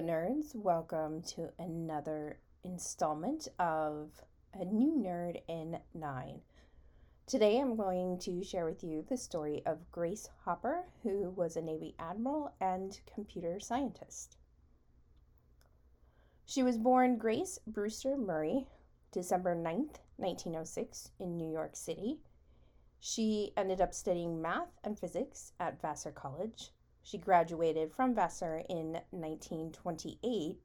nerds. Welcome to another installment of A New Nerd in Nine. Today I'm going to share with you the story of Grace Hopper, who was a Navy admiral and computer scientist. She was born Grace Brewster Murray, December 9th, 1906, in New York City. She ended up studying math and physics at Vassar College she graduated from Vassar in 1928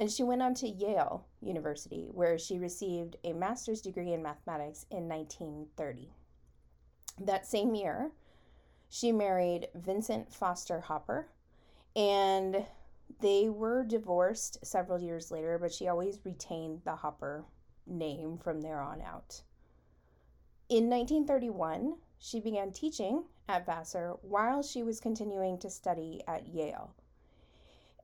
and she went on to Yale University, where she received a master's degree in mathematics in 1930. That same year, she married Vincent Foster Hopper, and they were divorced several years later, but she always retained the Hopper name from there on out. In 1931, she began teaching at Vassar while she was continuing to study at Yale.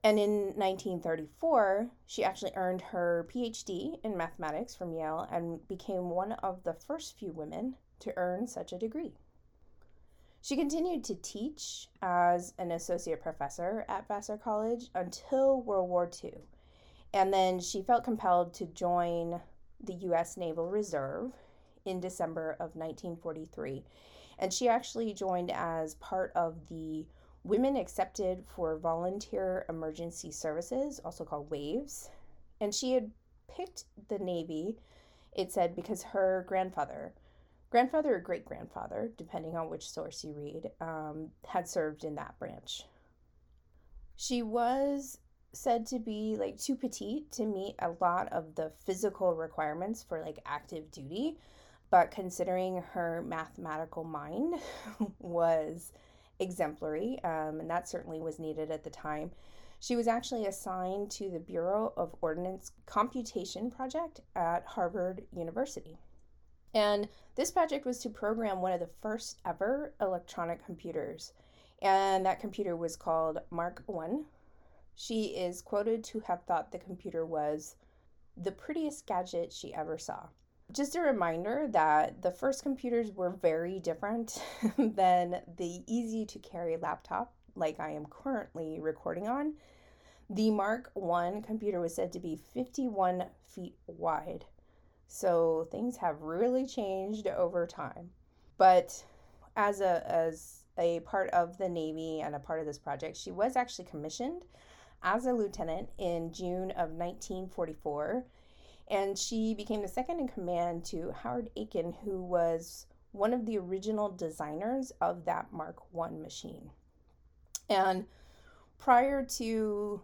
And in 1934, she actually earned her PhD in mathematics from Yale and became one of the first few women to earn such a degree. She continued to teach as an associate professor at Vassar College until World War II. And then she felt compelled to join the U.S. Naval Reserve in December of 1943 and she actually joined as part of the Women Accepted for Volunteer Emergency Services, also called WAVES. And she had picked the Navy, it said, because her grandfather, grandfather or great grandfather, depending on which source you read, um, had served in that branch. She was said to be like too petite to meet a lot of the physical requirements for like active duty but considering her mathematical mind was exemplary, um, and that certainly was needed at the time, she was actually assigned to the Bureau of Ordnance Computation Project at Harvard University. And this project was to program one of the first ever electronic computers. And that computer was called Mark I. She is quoted to have thought the computer was the prettiest gadget she ever saw. Just a reminder that the first computers were very different than the easy to carry laptop like I am currently recording on. The Mark I computer was said to be 51 feet wide. So things have really changed over time. But as a as a part of the Navy and a part of this project, she was actually commissioned as a lieutenant in June of 1944 and she became the second in command to Howard Aiken, who was one of the original designers of that Mark I machine. And prior to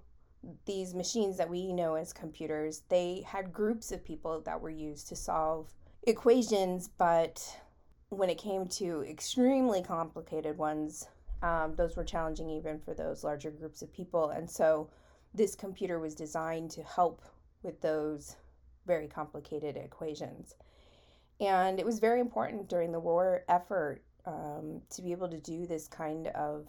these machines that we know as computers, they had groups of people that were used to solve equations, but when it came to extremely complicated ones, um, those were challenging even for those larger groups of people. And so this computer was designed to help with those very complicated equations. And it was very important during the war effort um, to be able to do this kind of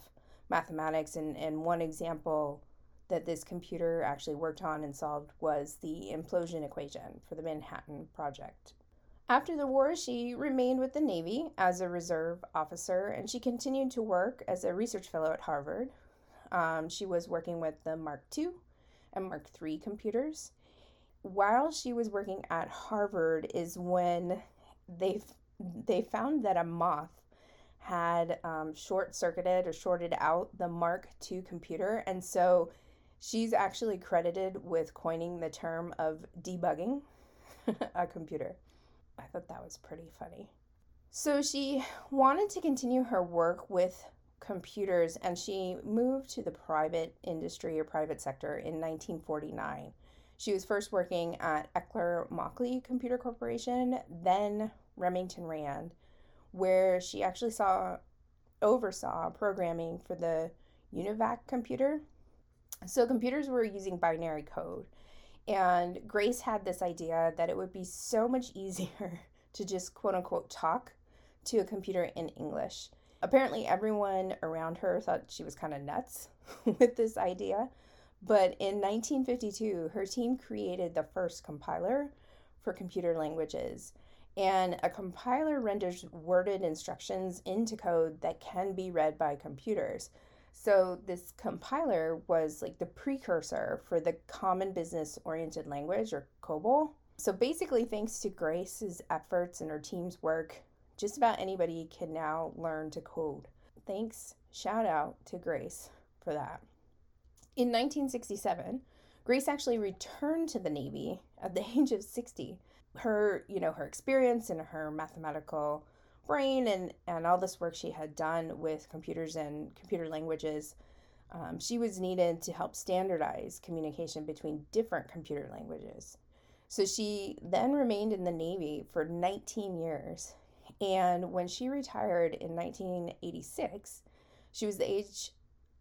mathematics. And, and one example that this computer actually worked on and solved was the implosion equation for the Manhattan Project. After the war, she remained with the Navy as a reserve officer and she continued to work as a research fellow at Harvard. Um, she was working with the Mark II and Mark III computers while she was working at Harvard is when they they found that a moth had um, short circuited or shorted out the Mark II computer, and so she's actually credited with coining the term of debugging a computer. I thought that was pretty funny. So she wanted to continue her work with computers and she moved to the private industry or private sector in 1949. She was first working at Eckert Mauchly Computer Corporation, then Remington Rand, where she actually saw oversaw programming for the UNIVAC computer. So computers were using binary code. And Grace had this idea that it would be so much easier to just quote unquote talk to a computer in English. Apparently, everyone around her thought she was kind of nuts with this idea. But in 1952, her team created the first compiler for computer languages. And a compiler renders worded instructions into code that can be read by computers. So, this compiler was like the precursor for the Common Business Oriented Language or COBOL. So, basically, thanks to Grace's efforts and her team's work, just about anybody can now learn to code. Thanks, shout out to Grace for that. In 1967, Grace actually returned to the Navy at the age of 60. Her, you know, her experience and her mathematical brain and, and all this work she had done with computers and computer languages, um, she was needed to help standardize communication between different computer languages. So she then remained in the Navy for 19 years. And when she retired in 1986, she was the age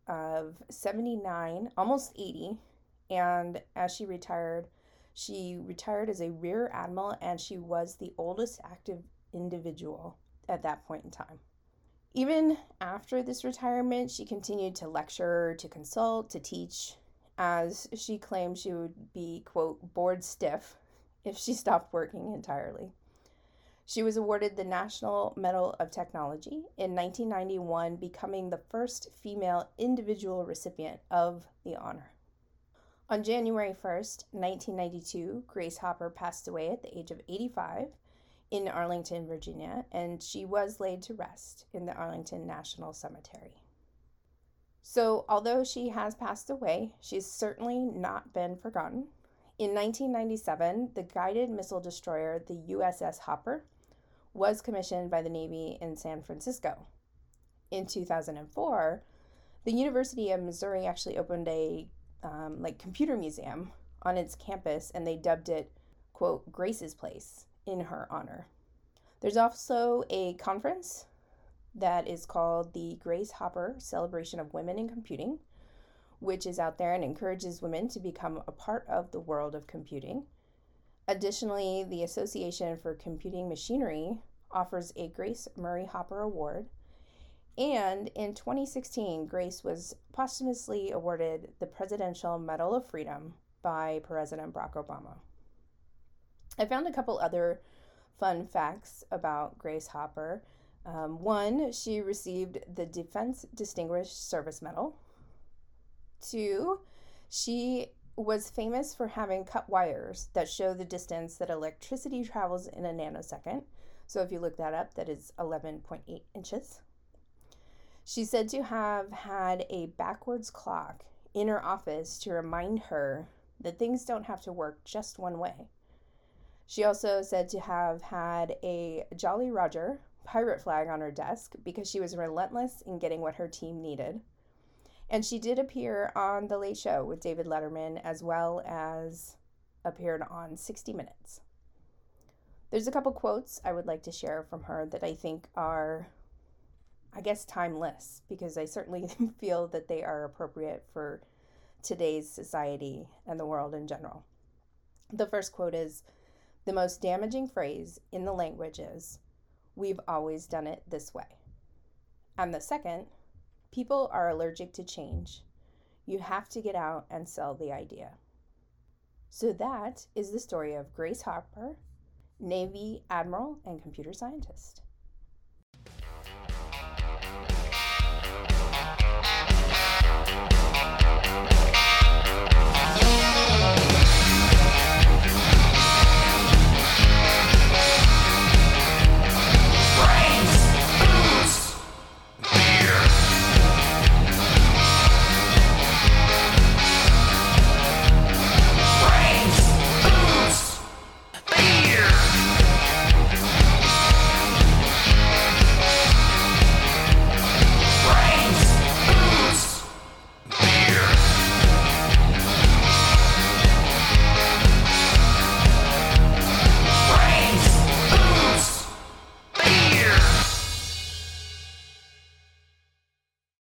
of 79, almost 80. And as she retired, she retired as a rear admiral and she was the oldest active individual at that point in time. Even after this retirement, she continued to lecture, to consult, to teach, as she claimed she would be, quote, bored stiff if she stopped working entirely. She was awarded the National Medal of Technology in 1991, becoming the first female individual recipient of the honor. On January 1st, 1992, Grace Hopper passed away at the age of 85 in Arlington, Virginia, and she was laid to rest in the Arlington National Cemetery. So, although she has passed away, she's certainly not been forgotten. In 1997, the guided missile destroyer, the USS Hopper, was commissioned by the Navy in San Francisco. In 2004, the University of Missouri actually opened a um, like computer museum on its campus, and they dubbed it "quote Grace's Place." in her honor. There's also a conference that is called the Grace Hopper Celebration of Women in Computing, which is out there and encourages women to become a part of the world of computing. Additionally, the Association for Computing Machinery offers a Grace Murray Hopper Award. And in 2016, Grace was posthumously awarded the Presidential Medal of Freedom by President Barack Obama. I found a couple other fun facts about Grace Hopper. Um, one, she received the Defense Distinguished Service Medal. Two, she was famous for having cut wires that show the distance that electricity travels in a nanosecond. So if you look that up, that is 11.8 inches. She's said to have had a backwards clock in her office to remind her that things don't have to work just one way. She also said to have had a Jolly Roger pirate flag on her desk because she was relentless in getting what her team needed. And she did appear on The Late Show with David Letterman as well as appeared on 60 Minutes. There's a couple quotes I would like to share from her that I think are, I guess, timeless because I certainly feel that they are appropriate for today's society and the world in general. The first quote is the most damaging phrase in the language is, We've always done it this way. And the second, people are allergic to change. You have to get out and sell the idea. So that is the story of Grace Hopper, Navy Admiral and computer scientist.